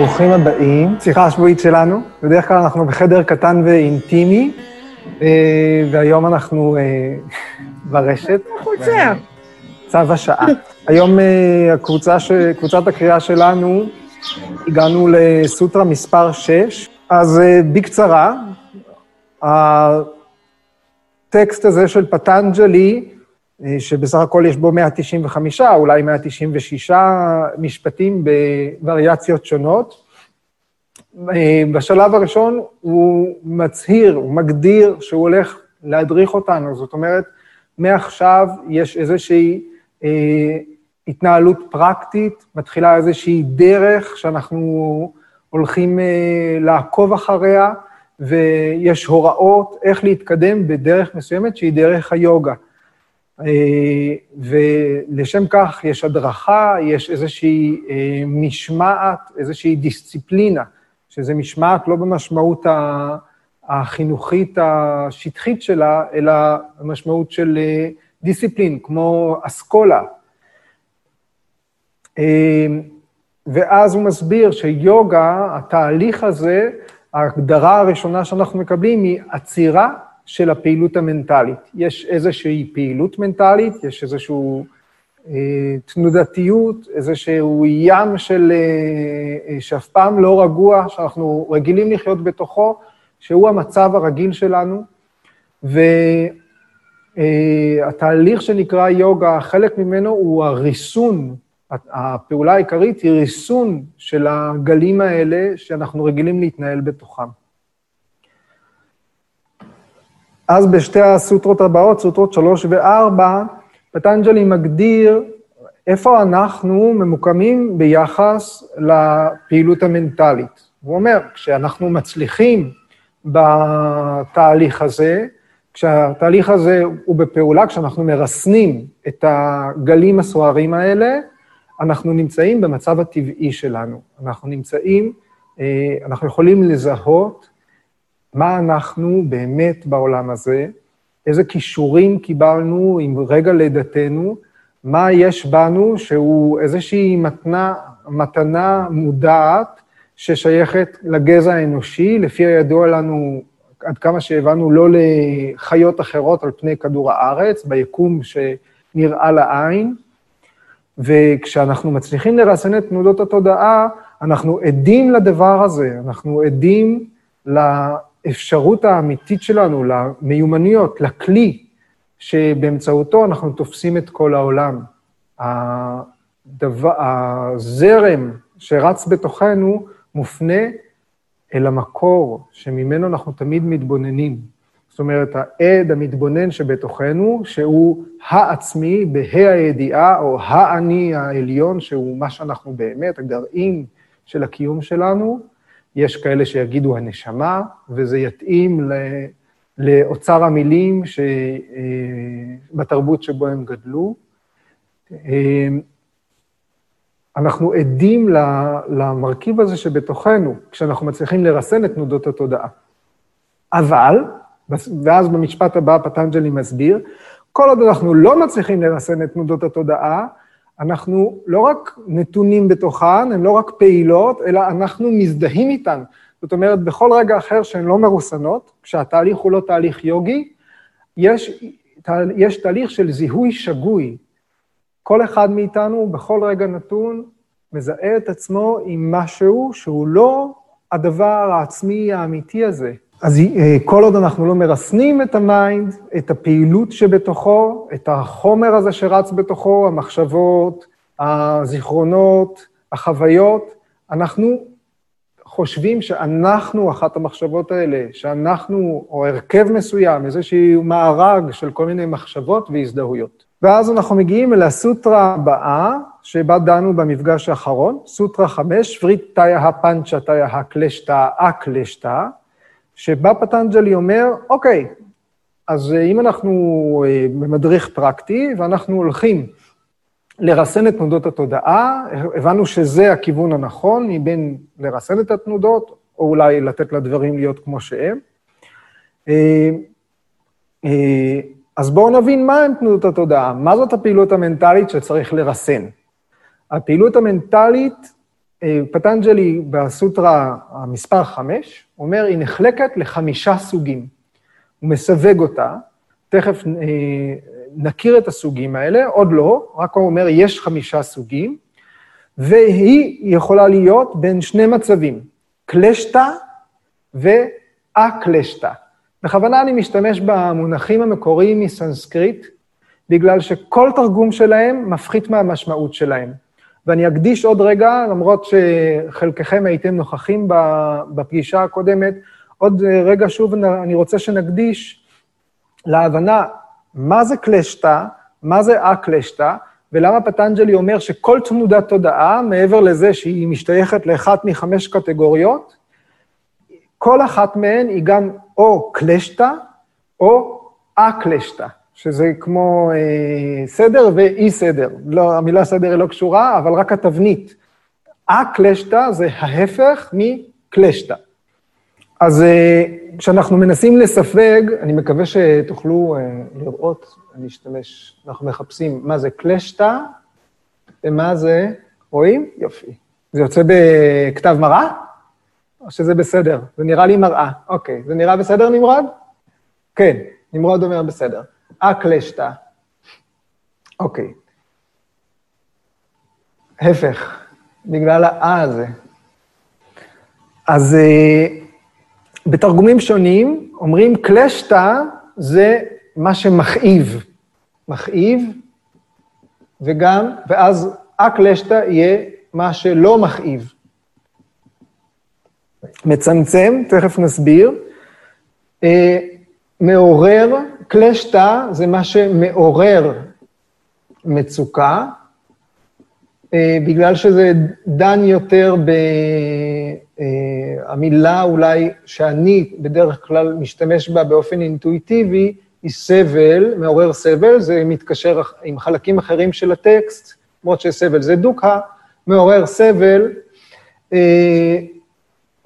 ברוכים הבאים. שיחה השבועית שלנו. בדרך כלל אנחנו בחדר קטן ואינטימי, אה, והיום אנחנו אה, ברשת. חולצה. צו השעה. היום אה, הקבוצה ש... קבוצת הקריאה שלנו, הגענו לסוטרה מספר 6. אז בקצרה, הטקסט הזה של פטנג'לי, שבסך הכל יש בו 195, אולי 196 משפטים בווריאציות שונות. בשלב הראשון הוא מצהיר, הוא מגדיר שהוא הולך להדריך אותנו, זאת אומרת, מעכשיו יש איזושהי אה, התנהלות פרקטית, מתחילה איזושהי דרך שאנחנו הולכים אה, לעקוב אחריה, ויש הוראות איך להתקדם בדרך מסוימת שהיא דרך היוגה. אה, ולשם כך יש הדרכה, יש איזושהי אה, משמעת, איזושהי דיסציפלינה, שזה משמעת לא במשמעות החינוכית השטחית שלה, אלא במשמעות של אה, דיסציפלין, כמו אסכולה. ואז הוא מסביר שיוגה, התהליך הזה, ההגדרה הראשונה שאנחנו מקבלים היא עצירה של הפעילות המנטלית. יש איזושהי פעילות מנטלית, יש איזושהי אה, תנודתיות, איזשהו ים של... אה, אה, שאף פעם לא רגוע, שאנחנו רגילים לחיות בתוכו, שהוא המצב הרגיל שלנו. והתהליך אה, שנקרא יוגה, חלק ממנו הוא הריסון, הפעולה העיקרית היא ריסון של הגלים האלה שאנחנו רגילים להתנהל בתוכם. אז בשתי הסוטרות הבאות, סוטרות שלוש וארבע, פטנג'לי מגדיר איפה אנחנו ממוקמים ביחס לפעילות המנטלית. הוא אומר, כשאנחנו מצליחים בתהליך הזה, כשהתהליך הזה הוא בפעולה, כשאנחנו מרסנים את הגלים הסוערים האלה, אנחנו נמצאים במצב הטבעי שלנו. אנחנו נמצאים, אה, אנחנו יכולים לזהות מה אנחנו באמת בעולם הזה, איזה כישורים קיבלנו עם רגע לידתנו, מה יש בנו שהוא איזושהי מתנה, מתנה מודעת ששייכת לגזע האנושי, לפי הידוע לנו, עד כמה שהבנו, לא לחיות אחרות על פני כדור הארץ, ביקום שנראה לעין. וכשאנחנו מצליחים לרסן את תנודות התודעה, אנחנו עדים לדבר הזה, אנחנו עדים האפשרות האמיתית שלנו, למיומנויות, לכלי שבאמצעותו אנחנו תופסים את כל העולם. הדבר, הזרם שרץ בתוכנו מופנה אל המקור שממנו אנחנו תמיד מתבוננים. זאת אומרת, העד המתבונן שבתוכנו, שהוא העצמי בה"א הידיעה, או האני העליון, שהוא מה שאנחנו באמת, הגרעין של הקיום שלנו, יש כאלה שיגידו הנשמה, וזה יתאים לאוצר המילים בתרבות שבו הם גדלו. אנחנו עדים למרכיב הזה שבתוכנו, כשאנחנו מצליחים לרסן את תנודות התודעה. אבל, ואז במשפט הבא פטנג'לי מסביר, כל עוד אנחנו לא מצליחים לרסן את תנודות התודעה, אנחנו לא רק נתונים בתוכן, הן לא רק פעילות, אלא אנחנו מזדהים איתן. זאת אומרת, בכל רגע אחר שהן לא מרוסנות, כשהתהליך הוא לא תהליך יוגי, יש, יש תהליך של זיהוי שגוי. כל אחד מאיתנו, בכל רגע נתון, מזהה את עצמו עם משהו שהוא לא הדבר העצמי האמיתי הזה. אז אה, כל עוד אנחנו לא מרסנים את ה mind, את הפעילות שבתוכו, את החומר הזה שרץ בתוכו, המחשבות, הזיכרונות, החוויות, אנחנו חושבים שאנחנו אחת המחשבות האלה, שאנחנו, או הרכב מסוים, איזשהו מארג של כל מיני מחשבות והזדהויות. ואז אנחנו מגיעים אל הסוטרה הבאה, שבה דנו במפגש האחרון, סוטרה 5, פריט תאיה הפנצ'ה תאיה הקלשתא אקלשתא, שבה פטנג'לי אומר, אוקיי, אז אה, אם אנחנו אה, במדריך פרקטי ואנחנו הולכים לרסן את תנודות התודעה, הבנו שזה הכיוון הנכון מבין לרסן את התנודות, או אולי לתת לדברים להיות כמו שהם. אה, אז בואו נבין מה הן תנודות התודעה, מה זאת הפעילות המנטלית שצריך לרסן. הפעילות המנטלית פטנג'לי בסוטרה המספר 5, אומר, היא נחלקת לחמישה סוגים. הוא מסווג אותה, תכף אה, נכיר את הסוגים האלה, עוד לא, רק הוא אומר, יש חמישה סוגים, והיא יכולה להיות בין שני מצבים, קלשטה ואקלשטה. בכוונה אני משתמש במונחים המקוריים מסנסקריט, בגלל שכל תרגום שלהם מפחית מהמשמעות שלהם. ואני אקדיש עוד רגע, למרות שחלקכם הייתם נוכחים בפגישה הקודמת, עוד רגע שוב אני רוצה שנקדיש להבנה מה זה קלשטה, מה זה א-קלשטה, ולמה פטנג'לי אומר שכל תנודת תודעה, מעבר לזה שהיא משתייכת לאחת מחמש קטגוריות, כל אחת מהן היא גם או קלשטה או א-קלשטה. שזה כמו אה, סדר ואי סדר. לא, המילה סדר היא לא קשורה, אבל רק התבנית. א-קלשתא זה ההפך מקלשתא. אז אה, כשאנחנו מנסים לסווג, אני מקווה שתוכלו אה, לראות, אני אשתמש, אנחנו מחפשים מה זה קלשתא ומה זה, רואים? יופי. זה יוצא בכתב מראה? או שזה בסדר? זה נראה לי מראה. אוקיי, זה נראה בסדר, נמרוד? כן, נמרוד אומר בסדר. אקלשתא. אוקיי. הפך, בגלל האה הזה. אז uh, בתרגומים שונים אומרים קלשתא זה מה שמכאיב. מכאיב, וגם, ואז אקלשתא יהיה מה שלא מכאיב. מצמצם, תכף נסביר. מעורר, קלשתא זה מה שמעורר מצוקה, אה, בגלל שזה דן יותר במילה אה, אולי שאני בדרך כלל משתמש בה באופן אינטואיטיבי, היא סבל, מעורר סבל, זה מתקשר עם חלקים אחרים של הטקסט, למרות שסבל זה דוקה, מעורר סבל, אה,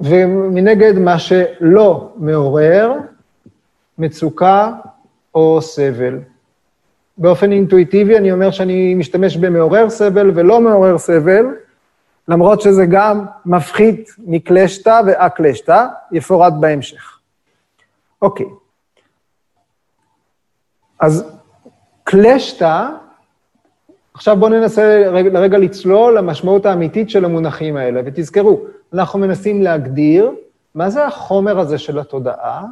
ומנגד מה שלא מעורר, מצוקה או סבל. באופן אינטואיטיבי אני אומר שאני משתמש במעורר סבל ולא מעורר סבל, למרות שזה גם מפחית מקלשתא ואקלשתא, יפורט בהמשך. אוקיי. אז קלשתא, עכשיו בואו ננסה לרגע לצלול למשמעות האמיתית של המונחים האלה, ותזכרו, אנחנו מנסים להגדיר מה זה החומר הזה של התודעה,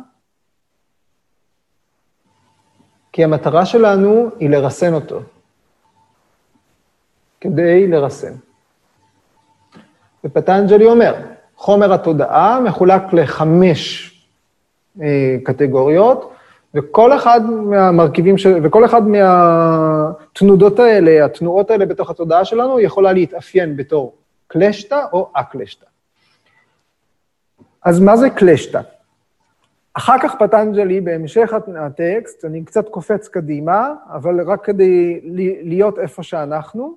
כי המטרה שלנו היא לרסן אותו, כדי לרסן. ופטנג'לי אומר, חומר התודעה מחולק לחמש אה, קטגוריות, וכל אחד מהמרכיבים, של, וכל אחד מהתנודות האלה, התנועות האלה בתוך התודעה שלנו, יכולה להתאפיין בתור קלשתא או אקלשתא. אז מה זה קלשתא? אחר כך פטנג'לי, בהמשך הטקסט, אני קצת קופץ קדימה, אבל רק כדי להיות איפה שאנחנו,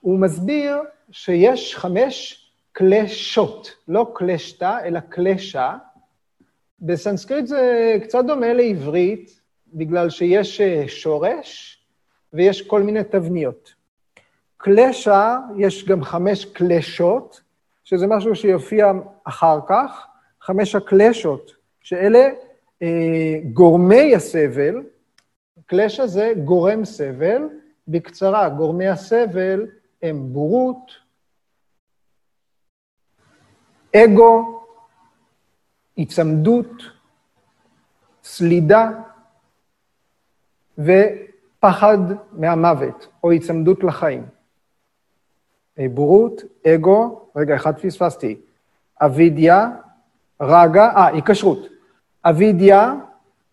הוא מסביר שיש חמש קלשות, לא קלשתא, אלא קלשה. בסנסקריט זה קצת דומה לעברית, בגלל שיש אה, שורש ויש כל מיני תבניות. קלשה, יש גם חמש קלשות, שזה משהו שיופיע אחר כך, חמש הקלשות. שאלה אה, גורמי הסבל, קלש הזה גורם סבל, בקצרה, גורמי הסבל הם בורות, אגו, היצמדות, סלידה ופחד מהמוות, או היצמדות לחיים. אה, בורות, אגו, רגע, אחד פספסתי, אבידיה, רגה, אה, היקשרות. אבידיה,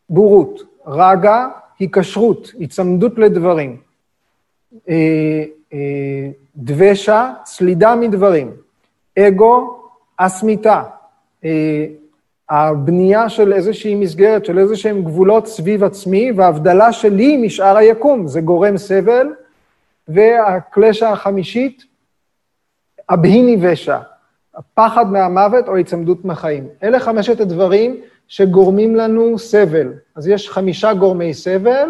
בורות. רגה, היקשרות, היצמדות לדברים. אה, אה, דבשה, סלידה מדברים. אגו, אסמיתה. אה, הבנייה של איזושהי מסגרת, של איזה שהם גבולות סביב עצמי, והבדלה שלי משאר היקום, זה גורם סבל. והקלשה החמישית, אבהיני ושע. הפחד מהמוות או היצמדות מהחיים. אלה חמשת הדברים שגורמים לנו סבל. אז יש חמישה גורמי סבל,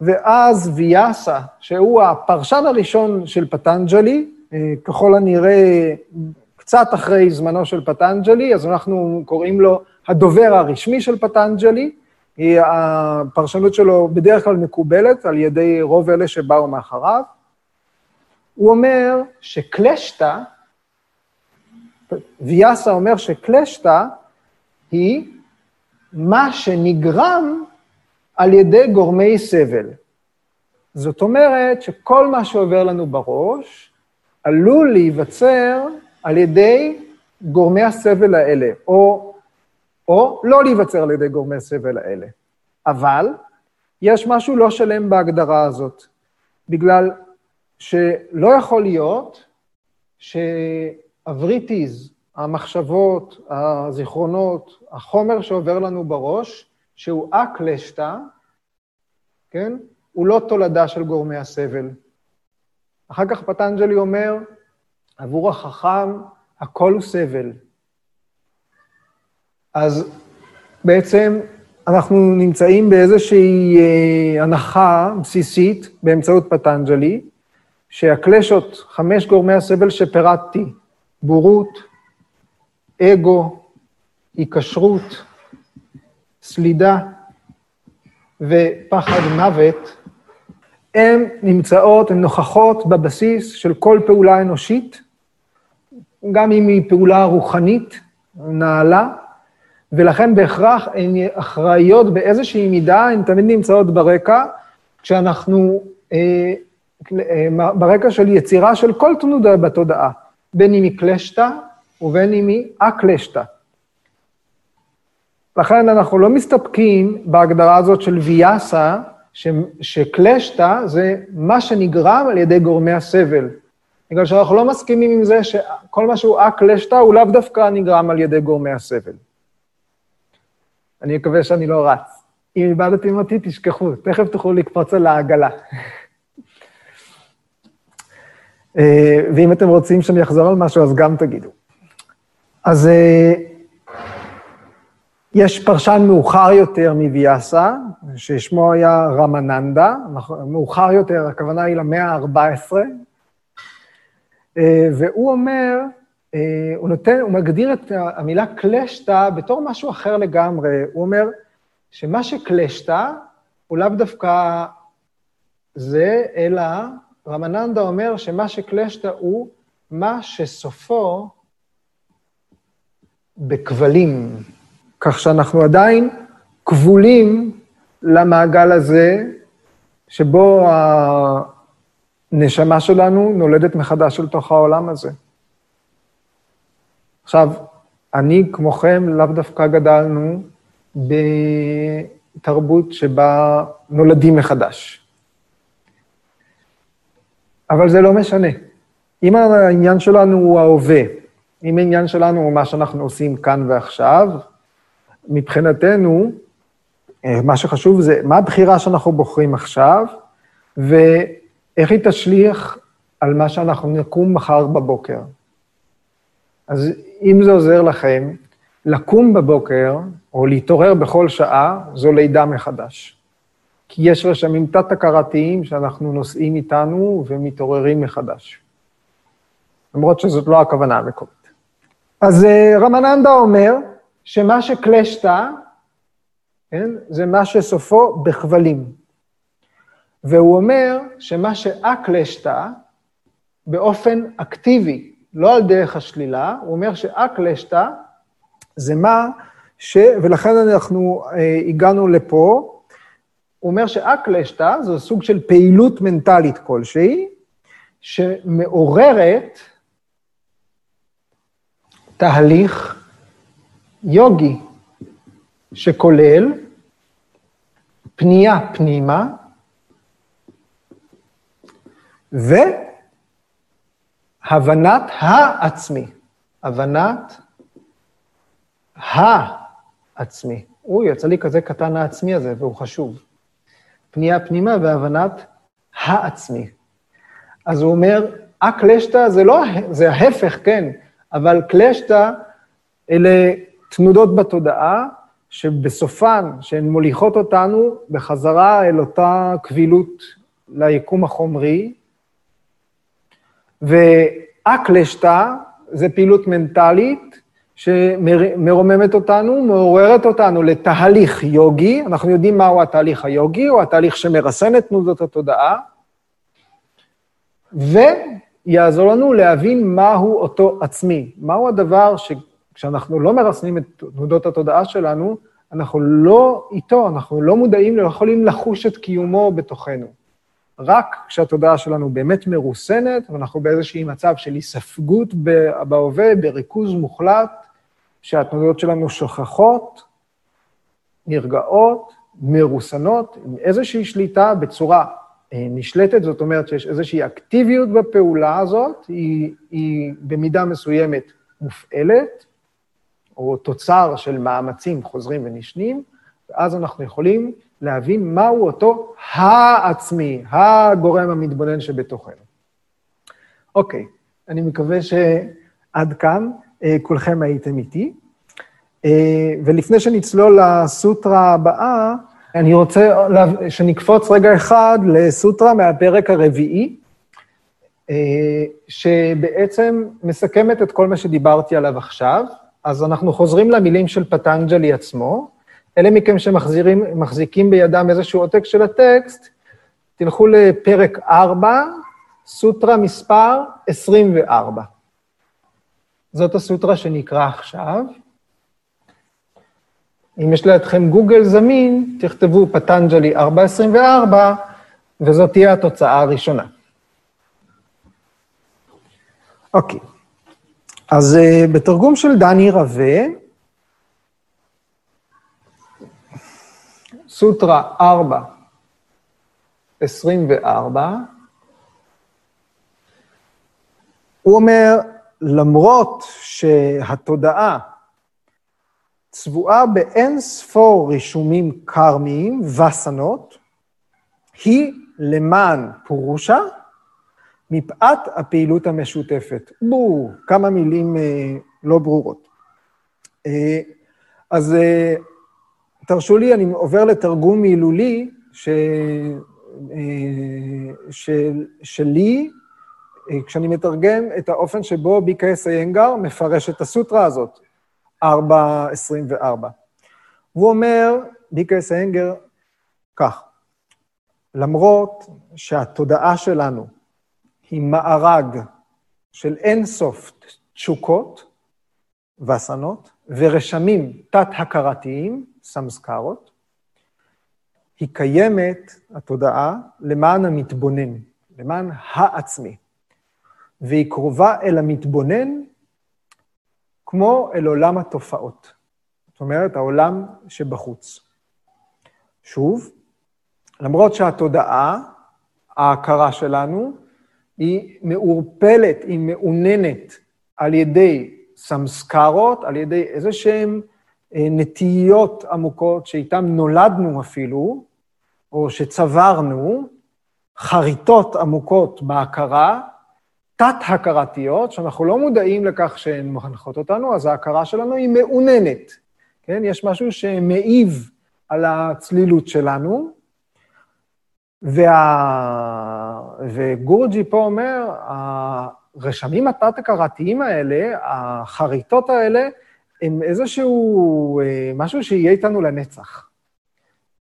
ואז ויאסה, שהוא הפרשן הראשון של פטנג'לי, אה, ככל הנראה קצת אחרי זמנו של פטנג'לי, אז אנחנו קוראים לו הדובר הרשמי של פטנג'לי. הפרשנות שלו בדרך כלל מקובלת על ידי רוב אלה שבאו מאחריו. הוא אומר שקלשתא, ויאסה אומר שקלשתא היא מה שנגרם על ידי גורמי סבל. זאת אומרת שכל מה שעובר לנו בראש עלול להיווצר על ידי גורמי הסבל האלה, או, או לא להיווצר על ידי גורמי הסבל האלה. אבל יש משהו לא שלם בהגדרה הזאת, בגלל שלא יכול להיות שהווריטיז, המחשבות, הזיכרונות, החומר שעובר לנו בראש, שהוא אקלשתא, כן? הוא לא תולדה של גורמי הסבל. אחר כך פטנג'לי אומר, עבור החכם הכל הוא סבל. אז בעצם אנחנו נמצאים באיזושהי אה, הנחה בסיסית באמצעות פטנג'לי, שהקלשות, חמש גורמי הסבל שפירטתי, בורות, אגו, היקשרות, סלידה ופחד מוות, הן נמצאות, הן נוכחות בבסיס של כל פעולה אנושית, גם אם היא פעולה רוחנית, נעלה, ולכן בהכרח הן אחראיות באיזושהי מידה, הן תמיד נמצאות ברקע, כשאנחנו, אה, אה, ברקע של יצירה של כל תנודה בתודעה, בין אם היא קלשתא ובין אם היא אקלשתא. לכן אנחנו לא מסתפקים בהגדרה הזאת של ויאסה, שקלשתא זה מה שנגרם על ידי גורמי הסבל. בגלל שאנחנו לא מסכימים עם זה שכל מה שהוא אקלשתא הוא לאו דווקא נגרם על ידי גורמי הסבל. אני מקווה שאני לא רץ. אם איבדתם אותי, תשכחו, תכף תוכלו לקפוץ על העגלה. אה, ואם אתם רוצים שאני אחזור על משהו, אז גם תגידו. אז אה, יש פרשן מאוחר יותר מוויאסה, ששמו היה רמננדה, מאוחר יותר, הכוונה היא למאה ה-14, אה, והוא אומר, הוא נותן, הוא מגדיר את המילה קלשתא בתור משהו אחר לגמרי. הוא אומר שמה שקלשתא הוא לאו דווקא זה, אלא רמננדה אומר שמה שקלשתא הוא מה שסופו בכבלים. כך שאנחנו עדיין כבולים למעגל הזה, שבו הנשמה שלנו נולדת מחדש אל תוך העולם הזה. עכשיו, אני כמוכם לאו דווקא גדלנו בתרבות שבה נולדים מחדש. אבל זה לא משנה. אם העניין שלנו הוא ההווה, אם העניין שלנו הוא מה שאנחנו עושים כאן ועכשיו, מבחינתנו, אה, מה שחשוב זה מה הבחירה שאנחנו בוחרים עכשיו, ואיך היא תשליך על מה שאנחנו נקום מחר בבוקר. אז אם זה עוזר לכם, לקום בבוקר, או להתעורר בכל שעה, זו לידה מחדש. כי יש רשמים תת-הכרתיים שאנחנו נושאים איתנו ומתעוררים מחדש. למרות שזאת לא הכוונה המקורית. אז אה, רמננדה אומר שמה שקלשתא, כן, זה מה שסופו בכבלים. והוא אומר שמה שאקלשתא, באופן אקטיבי, לא על דרך השלילה, הוא אומר שאקלשתא זה מה ש... ולכן אנחנו אה, הגענו לפה, הוא אומר שאקלשתא זו סוג של פעילות מנטלית כלשהי, שמעוררת תהליך יוגי, שכולל פנייה פנימה, ו... הבנת העצמי, הבנת העצמי. אוי, יצא לי כזה קטן העצמי הזה, והוא חשוב. פנייה פנימה והבנת העצמי. אז הוא אומר, הקלשתא זה לא, זה ההפך, כן, אבל קלשתא אלה תנודות בתודעה, שבסופן, שהן מוליכות אותנו בחזרה אל אותה קבילות ליקום החומרי, ואקלשתא זה פעילות מנטלית שמרוממת אותנו, מעוררת אותנו לתהליך יוגי. אנחנו יודעים מהו התהליך היוגי, הוא התהליך שמרסן את תנודות התודעה, ויעזור לנו להבין מהו אותו עצמי, מהו הדבר שכשאנחנו לא מרסנים את תנודות התודעה שלנו, אנחנו לא איתו, אנחנו לא מודעים, לא יכולים לחוש את קיומו בתוכנו. רק כשהתודעה שלנו באמת מרוסנת, ואנחנו באיזשהי מצב של היספגות בהווה, בריכוז מוחלט, שהתנודות שלנו שוכחות, נרגעות, מרוסנות, עם איזושהי שליטה בצורה אה, נשלטת, זאת אומרת שיש איזושהי אקטיביות בפעולה הזאת, היא, היא במידה מסוימת מופעלת, או תוצר של מאמצים חוזרים ונשנים, ואז אנחנו יכולים להבין מהו אותו העצמי, הגורם המתבונן שבתוכנו. אוקיי, אני מקווה שעד כאן כולכם הייתם איתי. אה, ולפני שנצלול לסוטרה הבאה, אני רוצה שנקפוץ רגע אחד לסוטרה מהפרק הרביעי, אה, שבעצם מסכמת את כל מה שדיברתי עליו עכשיו. אז אנחנו חוזרים למילים של פטנג'לי עצמו. אלה מכם שמחזיקים בידם איזשהו עותק של הטקסט, תלכו לפרק 4, סוטרה מספר 24. זאת הסוטרה שנקרא עכשיו. אם יש לידכם גוגל זמין, תכתבו פטנג'לי 424, וזאת תהיה התוצאה הראשונה. אוקיי, אז uh, בתרגום של דני רווה, סוטרה 4, 24, הוא אומר, למרות שהתודעה צבועה באין ספור רישומים קרמיים וסנות, היא למען פורושה מפאת הפעילות המשותפת. בואו, כמה מילים אה, לא ברורות. אה, אז אה, תרשו לי, אני עובר לתרגום מילולי ש, אה, של, שלי, כשאני מתרגם את האופן שבו ביקייס איינגר מפרש את הסוטרה הזאת, 4.24. הוא אומר, ביקייס איינגר, כך, למרות שהתודעה שלנו היא מארג של אינסוף תשוקות ואסנות ורשמים תת-הכרתיים, סמסקרות, היא קיימת, התודעה, למען המתבונן, למען העצמי. והיא קרובה אל המתבונן כמו אל עולם התופעות. זאת אומרת, העולם שבחוץ. שוב, למרות שהתודעה, ההכרה שלנו, היא מעורפלת, היא מעוננת על ידי סמסקרות, על ידי איזה שהן אה, נטיות עמוקות שאיתן נולדנו אפילו, או שצברנו, חריטות עמוקות בהכרה, תת-הכרתיות, שאנחנו לא מודעים לכך שהן מחנכות אותנו, אז ההכרה שלנו היא מעוננת. כן? יש משהו שמעיב על הצלילות שלנו, וה... וגורג'י פה אומר, הרשמים התת-הכרתיים האלה, החריטות האלה, הם איזשהו אה, משהו שיהיה איתנו לנצח.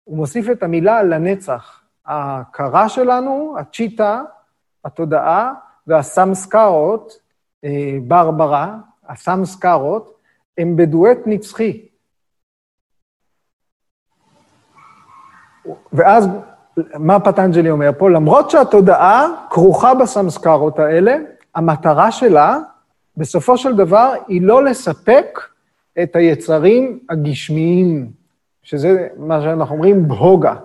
הוא מוסיף את המילה לנצח. ההכרה שלנו, הצ'יטה, התודעה והסמסקרות, אה, ברברה, הסמסקרות, הם בדואט נצחי. ואז מה פטנג'לי אומר פה? למרות שהתודעה כרוכה בסמסקרות האלה, המטרה שלה, בסופו של דבר, היא לא לספק את היצרים הגשמיים, שזה מה שאנחנו אומרים בהוגה.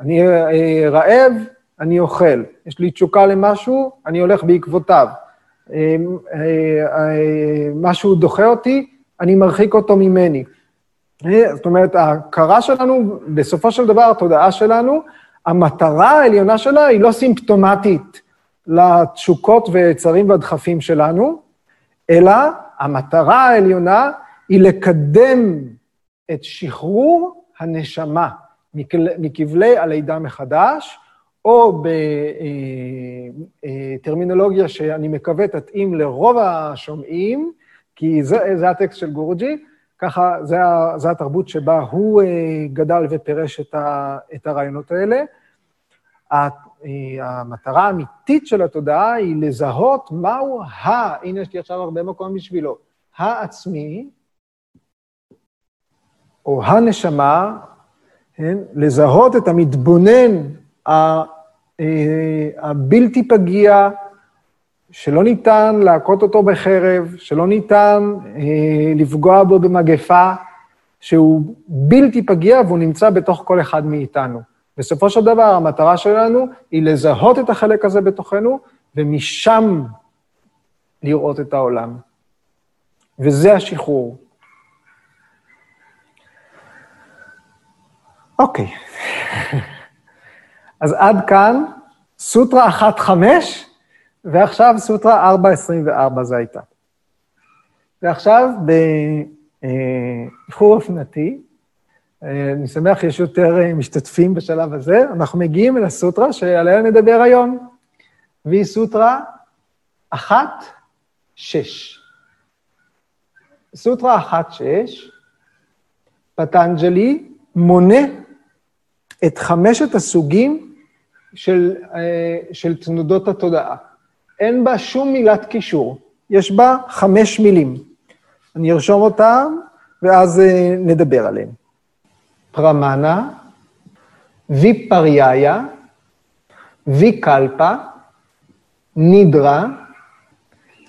אני אה, רעב, אני אוכל. יש לי תשוקה למשהו, אני הולך בעקבותיו. אה, אה, משהו דוחה אותי, אני מרחיק אותו ממני. זאת אומרת, ההכרה שלנו, בסופו של דבר, התודעה שלנו, המטרה העליונה שלה היא לא סימפטומטית לתשוקות ויצרים והדחפים שלנו, אלא המטרה העליונה היא לקדם את שחרור הנשמה מכבלי הלידה מחדש, או בטרמינולוגיה שאני מקווה תתאים לרוב השומעים, כי זה, זה הטקסט של גורג'י, ככה, זה, זה התרבות שבה הוא גדל ופירש את, ה, את הרעיונות האלה. המטרה האמיתית של התודעה היא לזהות מהו ה... הנה, יש לי עכשיו הרבה מקום בשבילו. העצמי, או הנשמה, כן? לזהות את המתבונן אה, הבלתי פגיע, שלא ניתן להכות אותו בחרב, שלא ניתן אה, לפגוע בו במגפה, שהוא בלתי פגיע והוא נמצא בתוך כל אחד מאיתנו. בסופו של דבר, המטרה שלנו היא לזהות את החלק הזה בתוכנו, ומשם לראות את העולם. וזה השחרור. אוקיי. אז עד כאן סוטרה 1.5, ועכשיו סוטרה 4.24 זה הייתה. ועכשיו, באיחור אופנתי, אני שמח שיש יותר אה, משתתפים בשלב הזה, אנחנו מגיעים אל הסוטרה שעליה נדבר היום, והיא סוטרה 1.6. סוטרה 1.6, פטנג'לי מונה את חמשת הסוגים של, אה, של תנודות התודעה. אין בה שום מילת קישור, יש בה חמש מילים. אני ארשום אותן, ואז אה, נדבר עליהן. פרמנה, ויפריאיה, ויקלפה, נידרה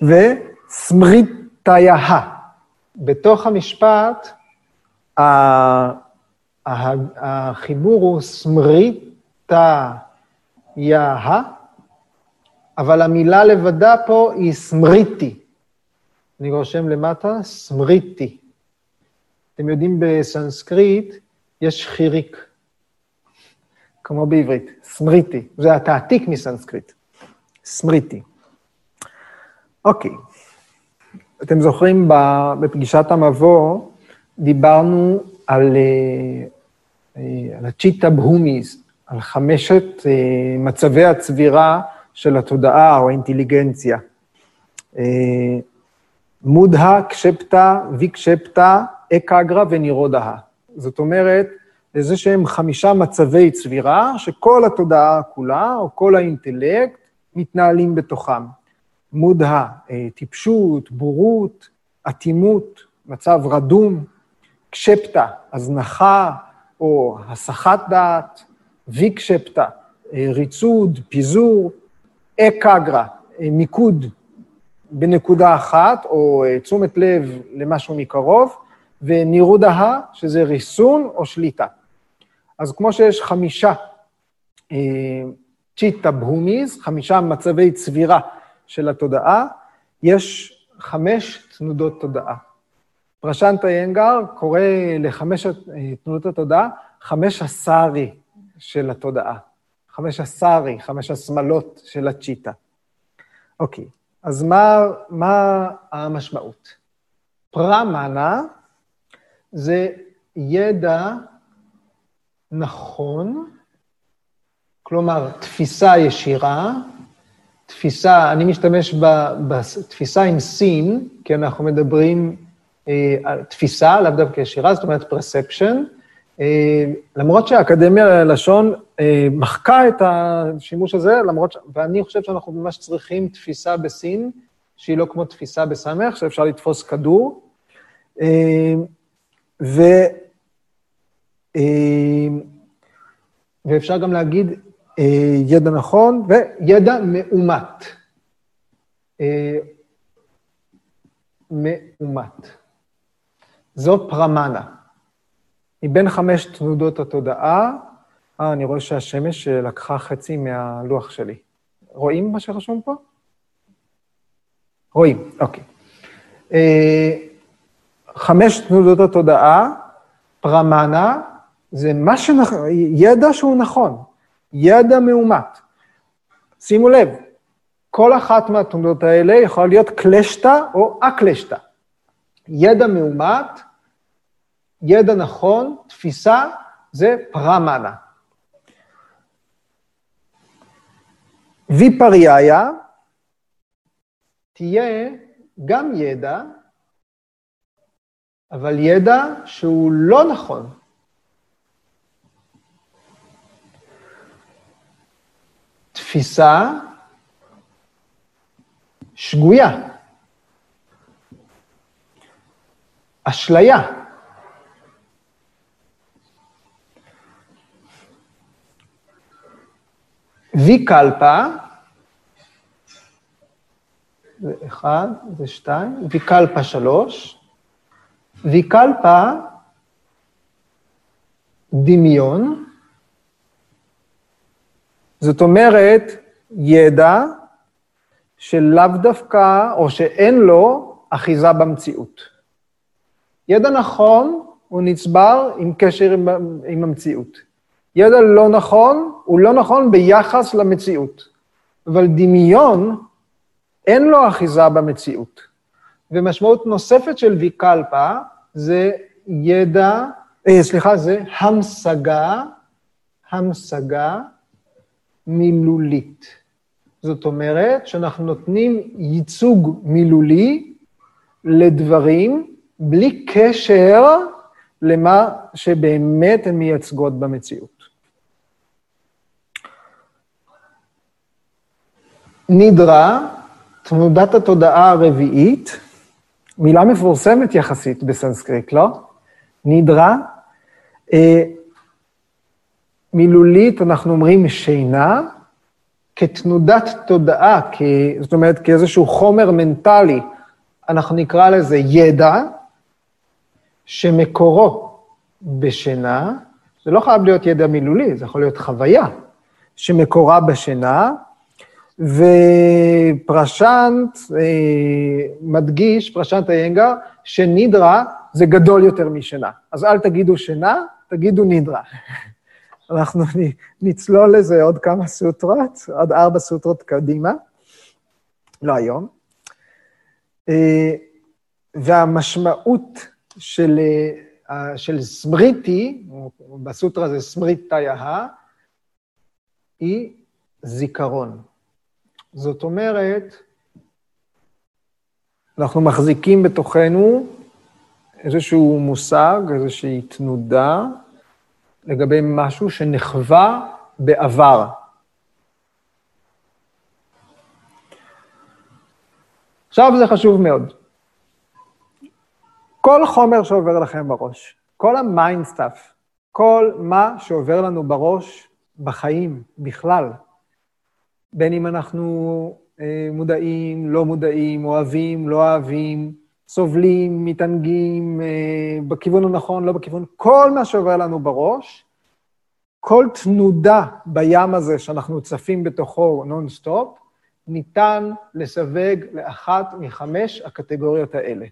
וסמריטיה. בתוך המשפט, החיבור הוא סמריטה יאה, אבל המילה לבדה פה היא סמריטי. אני רושם למטה, סמריטי. אתם יודעים בסנסקריט, יש חיריק, כמו בעברית, smriti. זה התעתיק מסנסקריט, smriti. אוקיי. אתם זוכרים, בפגישת המבוא, דיברנו על, אה, אה, על ה chitta bhumis, על חמשת אה, מצבי הצבירה של התודעה או האינטליגנציה. מודה, קשפטה, ויקשפטה, אקגרה ונירודה. זאת אומרת, איזה שהם חמישה מצבי צבירה, שכל התודעה כולה, או כל האינטלקט, מתנהלים בתוכם. מודה, טיפשות, בורות, אטימות, מצב רדום, קשפטה, הזנחה או הסחת דעת, ויקשפטה, ריצוד, פיזור, אקגרה, מיקוד בנקודה אחת, או תשומת לב למשהו מקרוב, ונירודה, שזה ריסון או שליטה. אז כמו שיש חמישה צ'יטה בהומיז, חמישה מצבי צבירה של התודעה, יש חמש תנודות תודעה. פרשנטה איינגר קורא לחמש תנודות התודעה, חמש הסארי של התודעה. חמש הסארי, חמש השמלות של הצ'יטה. אוקיי, אז מה, מה המשמעות? פרמנה זה ידע נכון, כלומר, תפיסה ישירה, תפיסה, אני משתמש בתפיסה עם סין, כי אנחנו מדברים אה, על תפיסה, לאו דווקא ישירה, זאת אומרת perception, למרות שהאקדמיה ללשון אה, מחקה את השימוש הזה, למרות ש... ואני חושב שאנחנו ממש צריכים תפיסה בסין, שהיא לא כמו תפיסה בסמך, שאפשר לתפוס כדור. ו... ואפשר גם להגיד ידע נכון וידע מאומת. מאומת. זו פרמנה. מבין חמש תנודות התודעה, אה, אני רואה שהשמש לקחה חצי מהלוח שלי. רואים מה שרשום פה? רואים, אוקיי. אה, חמש תנודות התודעה, פרמנה, זה מה שנכון, ידע שהוא נכון, ידע מאומת. שימו לב, כל אחת מהתנודות האלה יכולה להיות קלשטה או אקלשטה. ידע מאומת, ידע נכון, תפיסה, זה פרמנה. ויפריאיה תהיה גם ידע, אבל ידע שהוא לא נכון. תפיסה שגויה, אשליה. ויקלפה, זה אחד, זה שתיים, ויקלפה שלוש, ויקלפה דמיון, זאת אומרת, ידע שלאו דווקא, או שאין לו, אחיזה במציאות. ידע נכון הוא נצבר עם קשר עם, עם המציאות. ידע לא נכון הוא לא נכון ביחס למציאות. אבל דמיון, אין לו אחיזה במציאות. ומשמעות נוספת של ויקלפה זה ידע, אה, סליחה, זה המשגה, המשגה מילולית. זאת אומרת שאנחנו נותנים ייצוג מילולי לדברים בלי קשר למה שבאמת הן מייצגות במציאות. נדרה, תנודת התודעה הרביעית, מילה מפורסמת יחסית בסנסקריט, לא? נדרה, אה, מילולית אנחנו אומרים שינה, כתנודת תודעה, כ... זאת אומרת, כאיזשהו חומר מנטלי, אנחנו נקרא לזה ידע, שמקורו בשינה, זה לא חייב להיות ידע מילולי, זה יכול להיות חוויה, שמקורה בשינה, ופרשנט אה, מדגיש, פרשנט איינגר, שנידרה זה גדול יותר משינה. אז אל תגידו שינה, תגידו נידרה. אנחנו נצלול לזה עוד כמה סוטרות, עוד ארבע סוטרות קדימה, לא היום. אה, והמשמעות של, אה, של סמריטי, בסוטרה זה סמריטיה, היא זיכרון. זאת אומרת, אנחנו מחזיקים בתוכנו איזשהו מושג, איזושהי תנודה, לגבי משהו שנחווה בעבר. עכשיו זה חשוב מאוד. כל חומר שעובר לכם בראש, כל ה mind stuff, כל מה שעובר לנו בראש בחיים בכלל, בין אם אנחנו אה, מודעים, לא מודעים, אוהבים, לא אוהבים, סובלים, מתענגים, אה, בכיוון הנכון, לא בכיוון, כל מה שעובר לנו בראש, כל תנודה בים הזה שאנחנו צפים בתוכו נונסטופ, ניתן לסווג לאחת מחמש הקטגוריות האלה.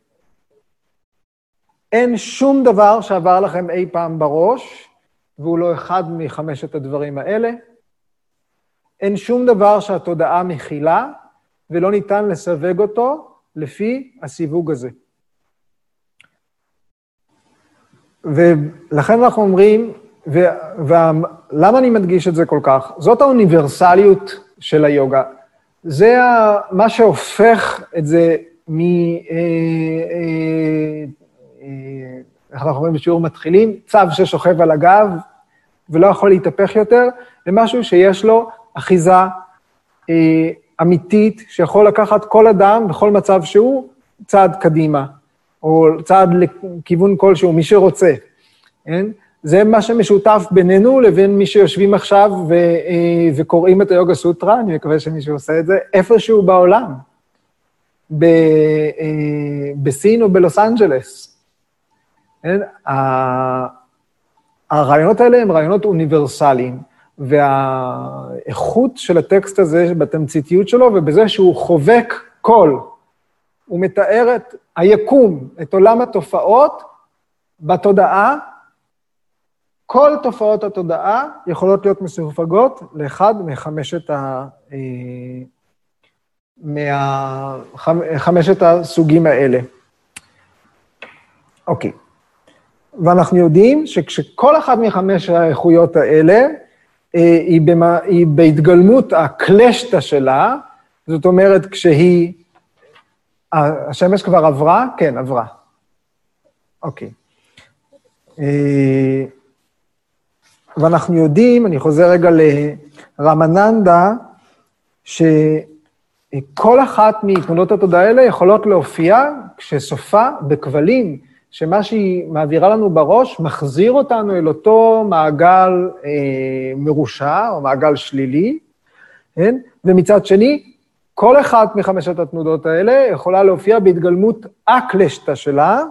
אין שום דבר שעבר לכם אי פעם בראש, והוא לא אחד מחמשת הדברים האלה. אין שום דבר שהתודעה מכילה, ולא ניתן לסווג אותו לפי הסיווג הזה. ולכן אנחנו אומרים, ולמה אני מדגיש את זה כל כך? זאת האוניברסליות של היוגה. זה מה שהופך את זה מ... אה, אה, אה, איך אנחנו אומרים בשיעור מתחילים? צו ששוכב על הגב ולא יכול להתהפך יותר, למשהו שיש לו אחיזה אמיתית, שיכול לקחת כל אדם בכל מצב שהוא צעד קדימה, או צעד לכיוון כלשהו, מי שרוצה, כן? זה מה שמשותף בינינו לבין מי שיושבים עכשיו ו, אה, וקוראים את היוגה סוטרה, אני מקווה שמישהו עושה את זה, איפשהו בעולם, ב, אה, בסין או בלוס אנג'לס. כן? הרעיונות האלה הם רעיונות אוניברסליים. והאיכות של הטקסט הזה, בתמציתיות שלו, ובזה שהוא חובק קול. הוא מתאר את היקום, את עולם התופעות, בתודעה. כל תופעות התודעה יכולות להיות מסווגות לאחד מחמשת ה... אה, מחמשת הסוגים האלה. אוקיי. ואנחנו יודעים שכשכל אחת מחמש האיכויות האלה היא, במה, היא בהתגלמות הקלשטה שלה, זאת אומרת, כשהיא... השמש כבר עברה? כן, עברה. אוקיי. ואנחנו יודעים, אני חוזר רגע לרמננדה, שכל אחת מתמונות התודעה האלה יכולות להופיע כשסופה בכבלים, שמה שהיא מעבירה לנו בראש מחזיר אותנו אל אותו מעגל אה, מרושע, או מעגל שלילי, כן? ומצד שני, כל אחת מחמשת התנודות האלה יכולה להופיע בהתגלמות אקלשטה שלה,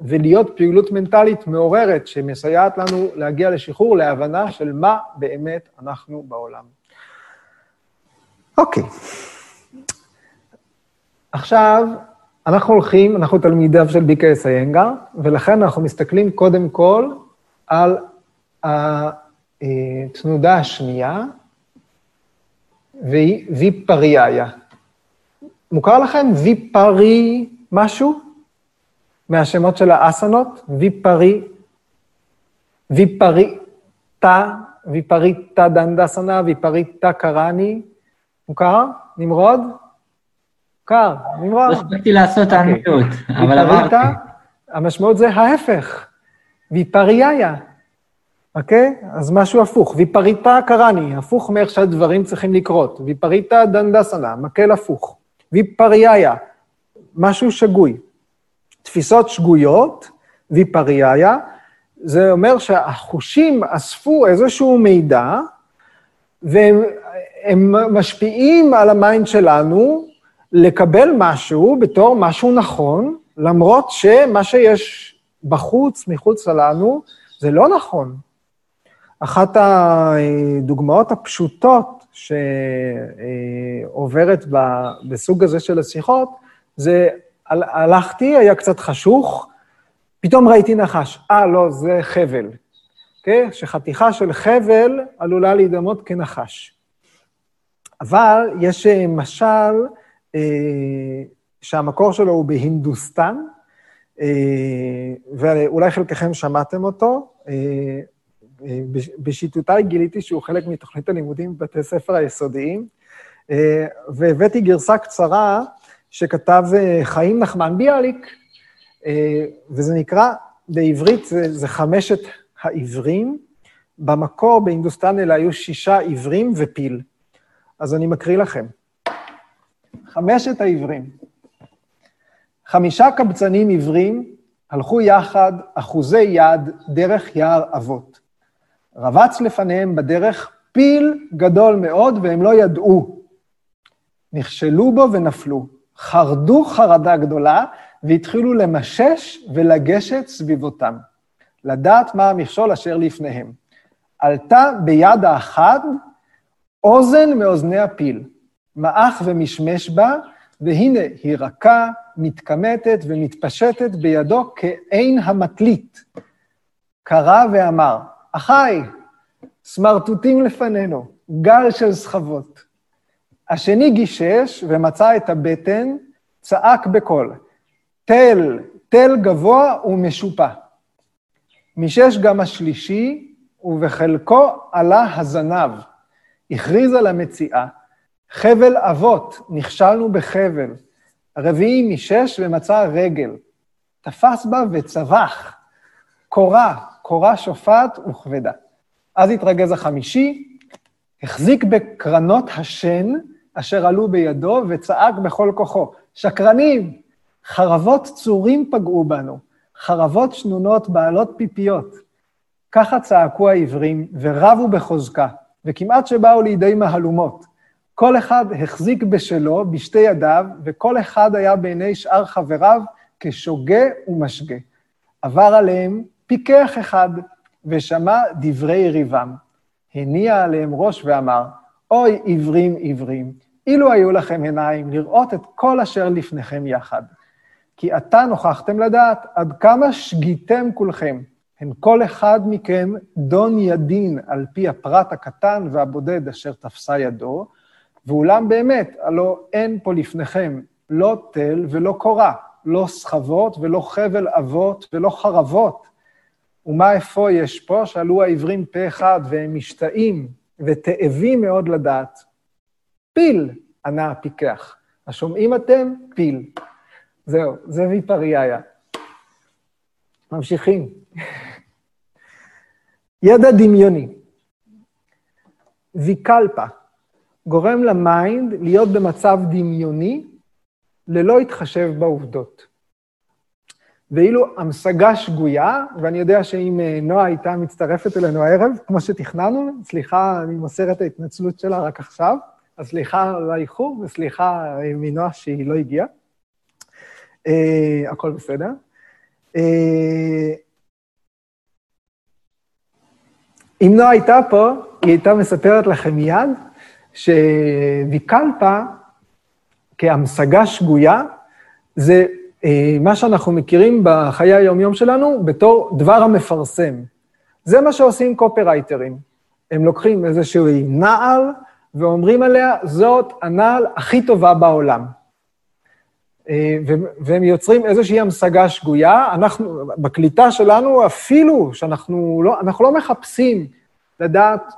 ולהיות פעילות מנטלית מעוררת שמסייעת לנו להגיע לשחרור, להבנה של מה באמת אנחנו בעולם. אוקיי. עכשיו, אנחנו הולכים, אנחנו תלמידיו של ביקייס איינגר, ולכן אנחנו מסתכלים קודם כל על התנודה השנייה, והיא ויפריאיה. מוכר לכם ויפרי משהו? מהשמות של האסנות? ויפרי, ויפריטה, ויפריטה דנדסנה, ויפריטה קראני. מוכר? נמרוד? מוכר, נמרוד. לא הספקתי לעשות אוקיי. אנמיות, אבל עברתי. המשמעות זה ההפך, ויפריאיה. אוקיי? אז משהו הפוך. ויפריטה קראני, הפוך מאיך שהדברים צריכים לקרות. ויפריטה דנדסנה, מקל הפוך. ויפריאיה, משהו שגוי. תפיסות שגויות, viparyaya, זה אומר שהחושים אספו איזשהו מידע, והם משפיעים על ה mind שלנו לקבל משהו בתור משהו נכון, למרות שמה שיש בחוץ, מחוץ לנו, זה לא נכון. אחת הדוגמאות הפשוטות שעוברת בסוג הזה של השיחות, זה הלכתי, היה קצת חשוך, פתאום ראיתי נחש. אה, לא, זה חבל. אוקיי? Okay? שחתיכה של חבל עלולה להידמות כנחש. אבל יש אה, משל שהמקור שלו הוא בהינדוסטן, אה, ואולי חלקכם שמעתם אותו. אה, אה, בשיטותיי גיליתי שהוא חלק מתוכנית הלימודים בבתי ספר היסודיים, אה, והבאתי גרסה קצרה שכתב אה, חיים נחמן ביאליק, אה, וזה נקרא, בעברית זה, זה חמשת העברים. במקור בהינדוסטן אלה היו שישה עברים ופיל. אז אני מקריא לכם. חמשת העברים. חמישה קבצנים עברים הלכו יחד, אחוזי יד, דרך יער אבות. רבץ לפניהם בדרך פיל גדול מאוד, והם לא ידעו. נכשלו בו ונפלו. חרדו חרדה גדולה והתחילו למשש ולגשת סביבותם, לדעת מה המכשול אשר לפניהם. עלתה ביד האחד אוזן מאוזני הפיל, מעך ומשמש בה, והנה היא רכה, מתכמתת ומתפשטת בידו כעין המטלית. קרא ואמר, אחי, סמרטוטים לפנינו, גל של סחבות. השני גישש ומצא את הבטן, צעק בקול, תל, תל גבוה ומשופע. מישש גם השלישי, ובחלקו עלה הזנב. הכריז על המציאה, חבל אבות, נכשלנו בחבל. הרביעי מישש ומצא רגל. תפס בה וצבח. קורה, קורה שופעת וכבדה. אז התרגז החמישי, החזיק בקרנות השן, אשר עלו בידו, וצעק בכל כוחו, שקרנים, חרבות צורים פגעו בנו, חרבות שנונות בעלות פיפיות. ככה צעקו העברים, ורבו בחוזקה, וכמעט שבאו לידי מהלומות. כל אחד החזיק בשלו, בשתי ידיו, וכל אחד היה בעיני שאר חבריו כשוגה ומשגה. עבר עליהם פיקח אחד, ושמע דברי יריבם. הניע עליהם ראש ואמר, אוי עברים עברים, אילו היו לכם עיניים לראות את כל אשר לפניכם יחד. כי עתה נוכחתם לדעת עד כמה שגיתם כולכם, הן כל אחד מכם דון ידין על פי הפרט הקטן והבודד אשר תפסה ידו, ואולם באמת, הלא אין פה לפניכם לא תל ולא קורה, לא סחבות ולא חבל אבות ולא חרבות. ומה אפוא יש פה? שאלו העברים פה אחד, והם משתאים ותאבים מאוד לדעת. פיל, ענה הפיקח. השומעים אתם? פיל. זהו, זה ויפריהיה. ממשיכים. ידע דמיוני. vikalpa, גורם ל mind להיות במצב דמיוני ללא התחשב בעובדות. ואילו המשגה שגויה, ואני יודע שאם אה, נועה הייתה מצטרפת אלינו הערב, כמו שתכננו, סליחה, אני מוסר את ההתנצלות שלה רק עכשיו, אז סליחה על האיחור וסליחה אה, מנועה שהיא לא הגיעה. אה, הכל בסדר. אה, אם נועה הייתה פה, היא הייתה מספרת לכם מיד שוויקלפה, כהמשגה שגויה, זה אה, מה שאנחנו מכירים בחיי היום-יום שלנו בתור דבר המפרסם. זה מה שעושים קופרייטרים. הם לוקחים איזשהו נעל ואומרים עליה, זאת הנעל הכי טובה בעולם. אה, והם יוצרים איזושהי המשגה שגויה. אנחנו, בקליטה שלנו, אפילו שאנחנו לא, לא מחפשים לדעת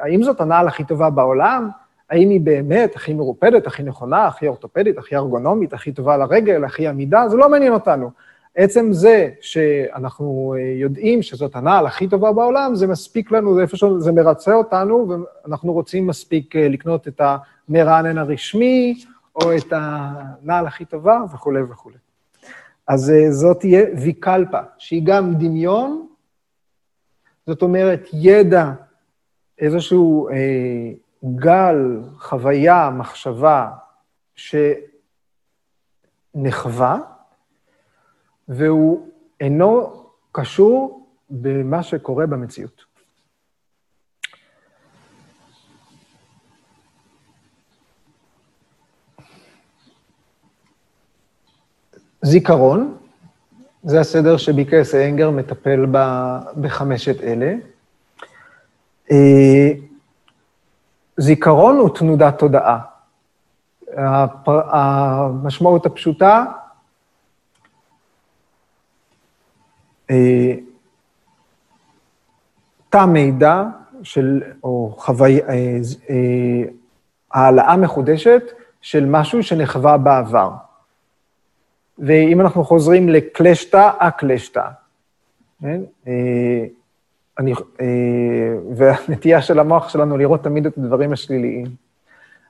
האם זאת הנעל הכי טובה בעולם, האם היא באמת הכי מרופדת, הכי נכונה, הכי אורתופדית, הכי ארגונומית, הכי טובה לרגל, הכי עמידה, זה לא מעניין אותנו. עצם זה שאנחנו אה, יודעים שזאת הנעל הכי טובה בעולם, זה מספיק לנו, זה איפשהו, זה מרצה אותנו, ואנחנו רוצים מספיק אה, לקנות את המרענן הרשמי, או את הנעל הכי טובה, וכולי וכולי. אז אה, זאת תהיה ויקלפה, שהיא גם דמיון, זאת אומרת, ידע, איזשהו אה, גל, חוויה, מחשבה, שנחווה, והוא אינו קשור במה שקורה במציאות. זיכרון, זה הסדר שביקס אנגר מטפל בחמשת אלה. אה, זיכרון הוא תנודת תודעה. המשמעות הפשוטה, אה, תא מידע של, או חווי, אה, העלאה מחודשת של משהו שנחווה בעבר. ואם אנחנו חוזרים לקלשתא, הקלשתא. כן? אני, אה, והנטייה של המוח שלנו לראות תמיד את הדברים השליליים.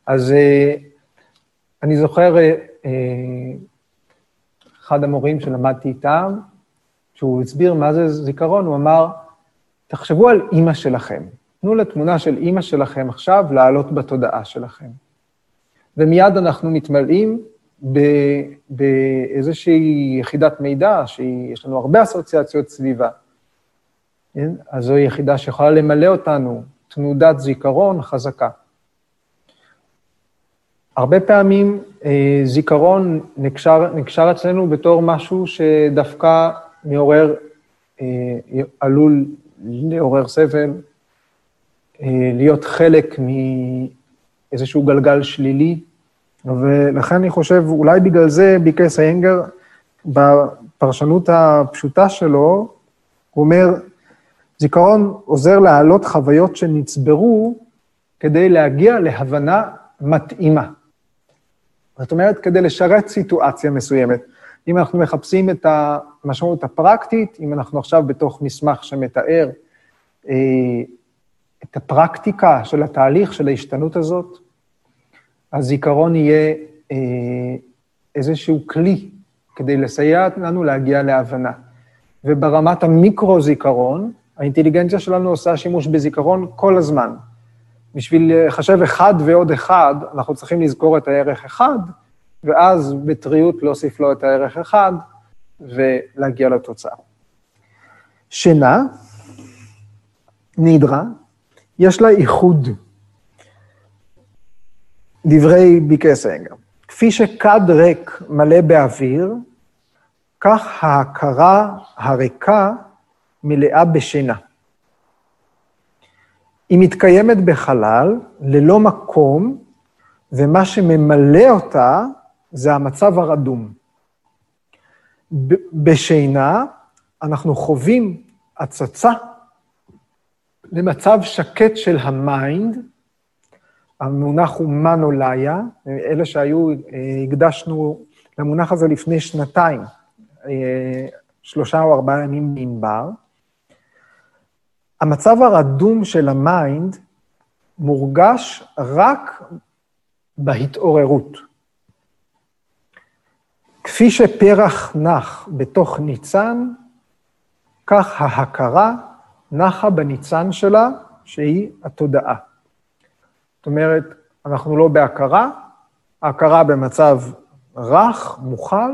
אז אה, אני זוכר אה, אחד המורים שלמדתי איתם, שהוא הסביר מה זה זיכרון, הוא אמר, תחשבו על אימא שלכם. תנו לתמונה של אימא שלכם עכשיו לעלות בתודעה שלכם. ומיד אנחנו מתמלאים באיזושהי יחידת מידע, שיש לנו הרבה אסוציאציות סביבה. כן? אז זו יחידה שיכולה למלא אותנו, תנודת זיכרון חזקה. הרבה פעמים אה, זיכרון נקשר, נקשר אצלנו בתור משהו שדווקא מעורר, אה, עלול לעורר סבל, אה, להיות חלק מאיזשהו גלגל שלילי, ולכן אני חושב, אולי בגלל זה ביקס איינגר, בפרשנות הפשוטה שלו, הוא אומר, זיכרון עוזר להעלות חוויות שנצברו כדי להגיע להבנה מתאימה. זאת אומרת, כדי לשרת סיטואציה מסוימת. אם אנחנו מחפשים את המשמעות הפרקטית, אם אנחנו עכשיו בתוך מסמך שמתאר אה, את הפרקטיקה של התהליך, של ההשתנות הזאת, אז זיכרון יהיה אה, איזשהו כלי כדי לסייע לנו להגיע להבנה. וברמת המיקרו-זיכרון, האינטליגנציה שלנו עושה שימוש בזיכרון כל הזמן. בשביל לחשב אחד ועוד אחד, אנחנו צריכים לזכור את הערך אחד, ואז בטריות להוסיף לו את הערך אחד, ולהגיע לתוצאה. שינה, נידרה, יש לה איחוד. דברי ביקסנגר. כפי שכד ריק מלא באוויר, כך ההכרה הריקה מלאה בשינה. היא מתקיימת בחלל, ללא מקום, ומה שממלא אותה זה המצב הרדום. בשינה אנחנו חווים הצצה למצב שקט של ה mind, המונח הוא manolaya, אלה שהיו, הקדשנו למונח הזה לפני שנתיים, שלושה או ארבעה ימים בענבר. המצב הרדום של ה mind מורגש רק בהתעוררות. כפי שפרח נח בתוך ניצן, כך ההכרה נחה בניצן שלה, שהיא התודעה. זאת אומרת, אנחנו לא בהכרה, ההכרה במצב רך, מוכל,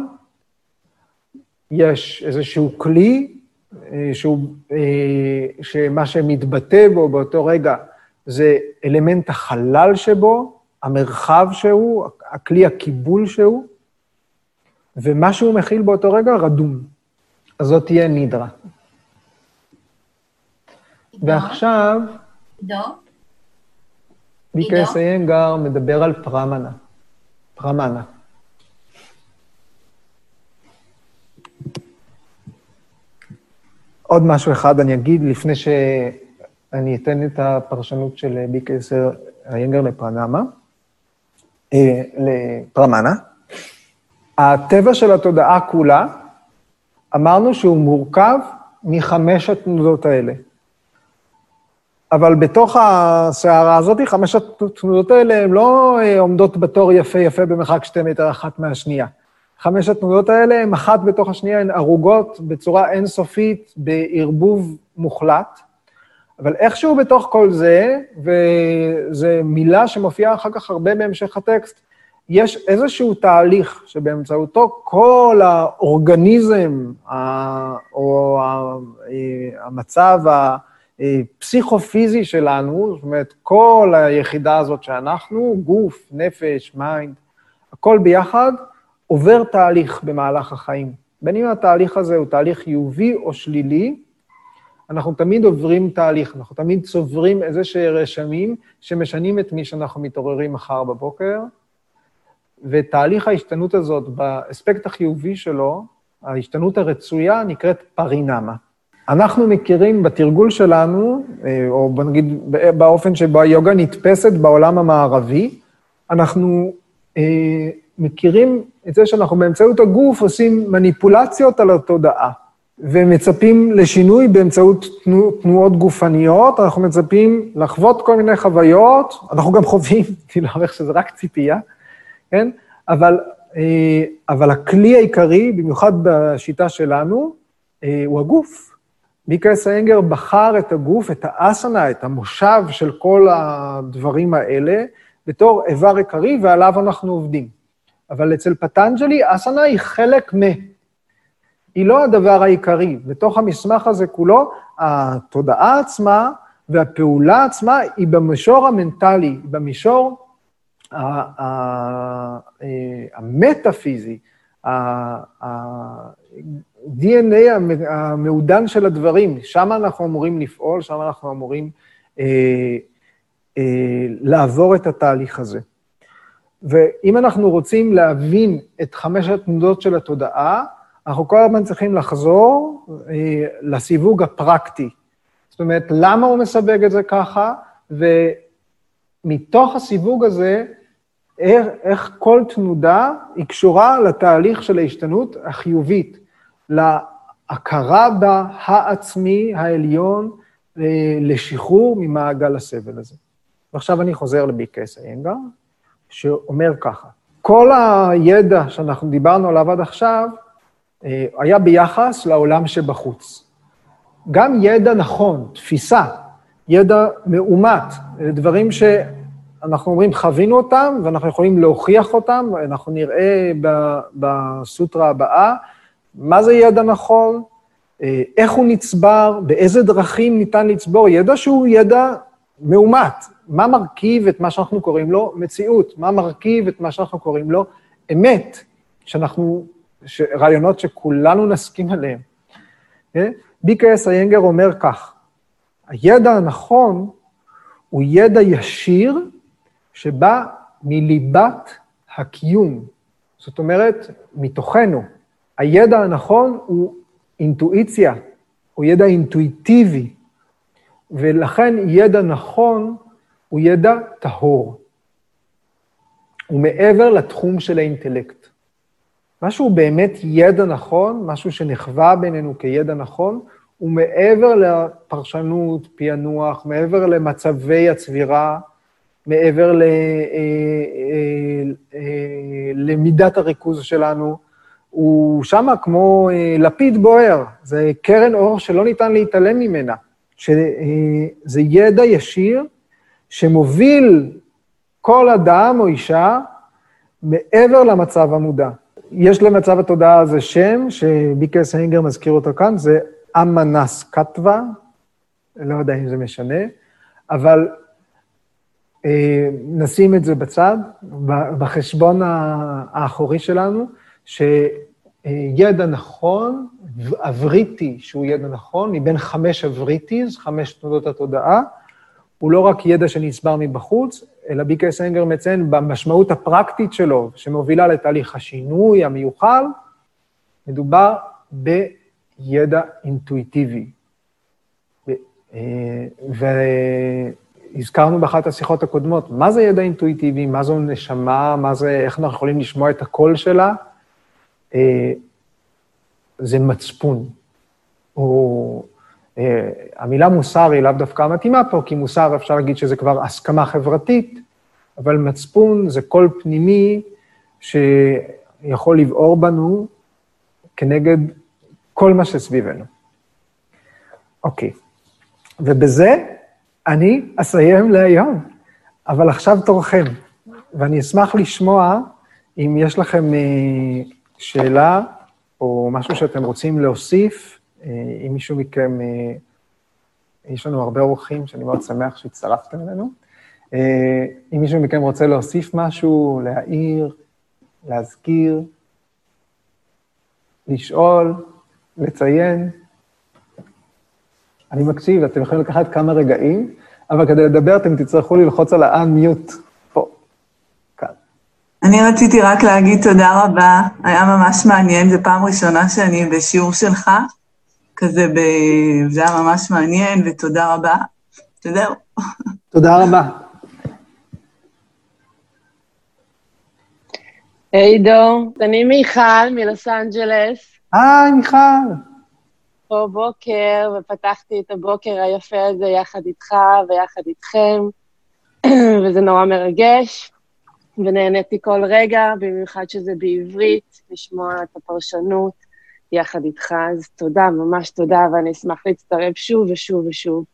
יש איזשהו כלי, שהוא, אה, שמה שמתבטא בו באותו רגע זה אלמנט החלל שבו, המרחב שהוא, הכלי הקיבול שהוא, ומה שהוא מכיל באותו רגע רדום. אז זאת תהיה נידרה. ועכשיו, ביקרס איינגר מדבר על פרמנה. פרמנה. עוד משהו אחד אני אגיד לפני שאני אתן את הפרשנות של ביקרס איינגר לפרנמה, אה, לפרמנה. הטבע של התודעה כולה, אמרנו שהוא מורכב מחמש התנודות האלה. אבל בתוך הסערה הזאת, חמש התנודות האלה הן לא אה, עומדות בתור יפה יפה במרחק שתי מטר אחת מהשנייה. חמש התנודות האלה הן אחת בתוך השנייה, הן ארוגות בצורה אינסופית, בערבוב מוחלט. אבל איכשהו בתוך כל זה, וזו מילה שמופיעה אחר כך הרבה בהמשך הטקסט, יש איזשהו תהליך שבאמצעותו כל האורגניזם, או המצב הפסיכופיזי שלנו, זאת אומרת, כל היחידה הזאת שאנחנו, גוף, נפש, mind, הכל ביחד, עובר תהליך במהלך החיים. בין אם התהליך הזה הוא תהליך חיובי או שלילי, אנחנו תמיד עוברים תהליך, אנחנו תמיד צוברים איזה שהם רשמים שמשנים את מי שאנחנו מתעוררים מחר בבוקר, ותהליך ההשתנות הזאת, באספקט החיובי שלו, ההשתנות הרצויה נקראת פרינמה. אנחנו מכירים בתרגול שלנו, אה, או נגיד באופן שבו היוגה נתפסת בעולם המערבי, אנחנו אה, מכירים את זה שאנחנו באמצעות הגוף עושים מניפולציות על התודעה, ומצפים לשינוי באמצעות תנו, תנועות גופניות, אנחנו מצפים לחוות כל מיני חוויות, אנחנו גם חווים, אני לא אומר שזה רק ציפייה, כן? אבל, אה, אבל הכלי העיקרי, במיוחד בשיטה שלנו, אה, הוא הגוף. מיקה סיינגר בחר את הגוף, את האסנה, את המושב של כל הדברים האלה, בתור איבר עיקרי, ועליו אנחנו עובדים. אבל אצל פטנג'לי, אסנה היא חלק מ... היא לא הדבר העיקרי. בתוך המסמך הזה כולו, התודעה עצמה והפעולה עצמה היא במישור המנטלי, היא במישור המטאפיזי, ה-DNA המעודן של הדברים, שם אנחנו אמורים לפעול, שם אנחנו אמורים אה, אה, לעבור את התהליך הזה. ואם אנחנו רוצים להבין את חמש התנודות של התודעה, אנחנו כל הזמן צריכים לחזור אה, לסיווג הפרקטי. זאת אומרת, למה הוא מסווג את זה ככה, ומתוך הסיווג הזה, איך, איך כל תנודה היא קשורה לתהליך של ההשתנות החיובית, להכרה בה העצמי, העליון, אה, לשחרור ממעגל הסבל הזה. ועכשיו אני חוזר לביקס איינגר, שאומר ככה, כל הידע שאנחנו דיברנו עליו עד עכשיו, אה, היה ביחס לעולם שבחוץ. גם ידע נכון, תפיסה, ידע מאומת, דברים שאנחנו אומרים, חווינו אותם, ואנחנו יכולים להוכיח אותם, אנחנו נראה בסוטרה הבאה מה זה ידע נכון, אה, איך הוא נצבר, באיזה דרכים ניתן לצבור, ידע שהוא ידע מאומת. מה מרכיב את מה שאנחנו קוראים לו מציאות? מה מרכיב את מה שאנחנו קוראים לו אמת? שאנחנו. רעיונות שכולנו נסכים עליהם. אה? ביקרס איינגר אומר כך, הידע הנכון הוא ידע ישיר שבא מליבת הקיום. זאת אומרת, מתוכנו. הידע הנכון הוא אינטואיציה, הוא ידע אינטואיטיבי, ולכן ידע נכון הוא ידע טהור. הוא מעבר לתחום של האינטלקט. משהו באמת ידע נכון, משהו שנחווה בינינו כידע נכון, הוא מעבר לפרשנות, פענוח, מעבר למצבי הצבירה, מעבר ל, אה, אה, אה, למידת הריכוז שלנו. הוא שמה כמו לפיד בוער, זה קרן אור שלא ניתן להתעלם ממנה, שזה ידע ישיר שמוביל כל אדם או אישה מעבר למצב המודע. יש למצב התודעה הזה שם, שביקרס הנגר מזכיר אותו כאן, זה אמנס קטווה, לא יודע אם זה משנה, אבל אה, נשים את זה בצד, בחשבון האחורי שלנו, שידע נכון, אבריטי, שהוא ידע נכון, מבין חמש אבריטיז, חמש תנודות התודעה, הוא לא רק ידע שנצבר מבחוץ, אלא ביקר סנגר מציין במשמעות הפרקטית שלו, שמובילה לתהליך השינוי המיוחל, מדובר בידע אינטואיטיבי. והזכרנו באחת השיחות הקודמות, מה זה ידע אינטואיטיבי, מה זו נשמה, מה זה, איך אנחנו יכולים לשמוע את הקול שלה? זה מצפון. הוא אה, המילה מוסר היא לאו דווקא מתאימה פה, כי מוסר אפשר להגיד שזה כבר הסכמה חברתית, אבל מצפון זה קול פנימי שיכול לבעור בנו כנגד כל מה שסביבנו. אוקיי, ובזה אני אסיים להיום, אבל עכשיו תורכם, ואני אשמח לשמוע אם יש לכם אה, שאלה או משהו שאתם רוצים להוסיף, אה, אם מישהו מכם, אה, יש לנו הרבה אורחים שאני מאוד שמח שהצטרפתם אלינו. אה, אם מישהו מכם רוצה להוסיף משהו, להעיר, להזכיר, לשאול, לציין, אני מקשיב, אתם יכולים לקחת כמה רגעים, אבל כדי לדבר אתם תצטרכו ללחוץ על ה-unmute. אני רציתי רק להגיד תודה רבה, היה ממש מעניין, זו פעם ראשונה שאני בשיעור שלך. כזה, ב... זה היה ממש מעניין, ותודה רבה. וזהו. תודה רבה. היי דור, אני מיכל מלוס אנג'לס. היי, מיכל. פה בוקר, ופתחתי את הבוקר היפה הזה יחד איתך ויחד איתכם, וזה נורא מרגש, ונהניתי כל רגע, במיוחד שזה בעברית, לשמוע את הפרשנות. יחד איתך, אז תודה, ממש תודה, ואני אשמח להצטרף שוב ושוב ושוב.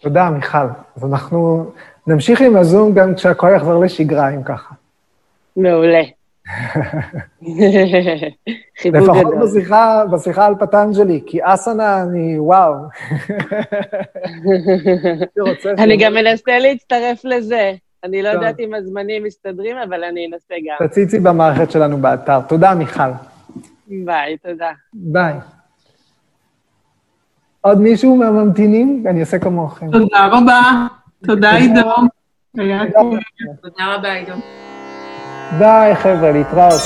תודה, מיכל. אז אנחנו נמשיך עם הזום גם כשהכול יחזור לשגרה, אם ככה. מעולה. חיבור גדול. לפחות בשיחה, בשיחה על פטנג'לי, כי אסנה, אני, וואו. אני גם מנסה להצטרף לזה. אני לא יודעת אם הזמנים מסתדרים, אבל אני אנסה גם. תציצי במערכת שלנו באתר. תודה, מיכל. ביי, תודה. ביי. עוד מישהו מהממתינים? אני אעשה כמוכם. תודה רבה. תודה, עידו. תודה רבה, עידו. ביי, חבר'ה, להתראות.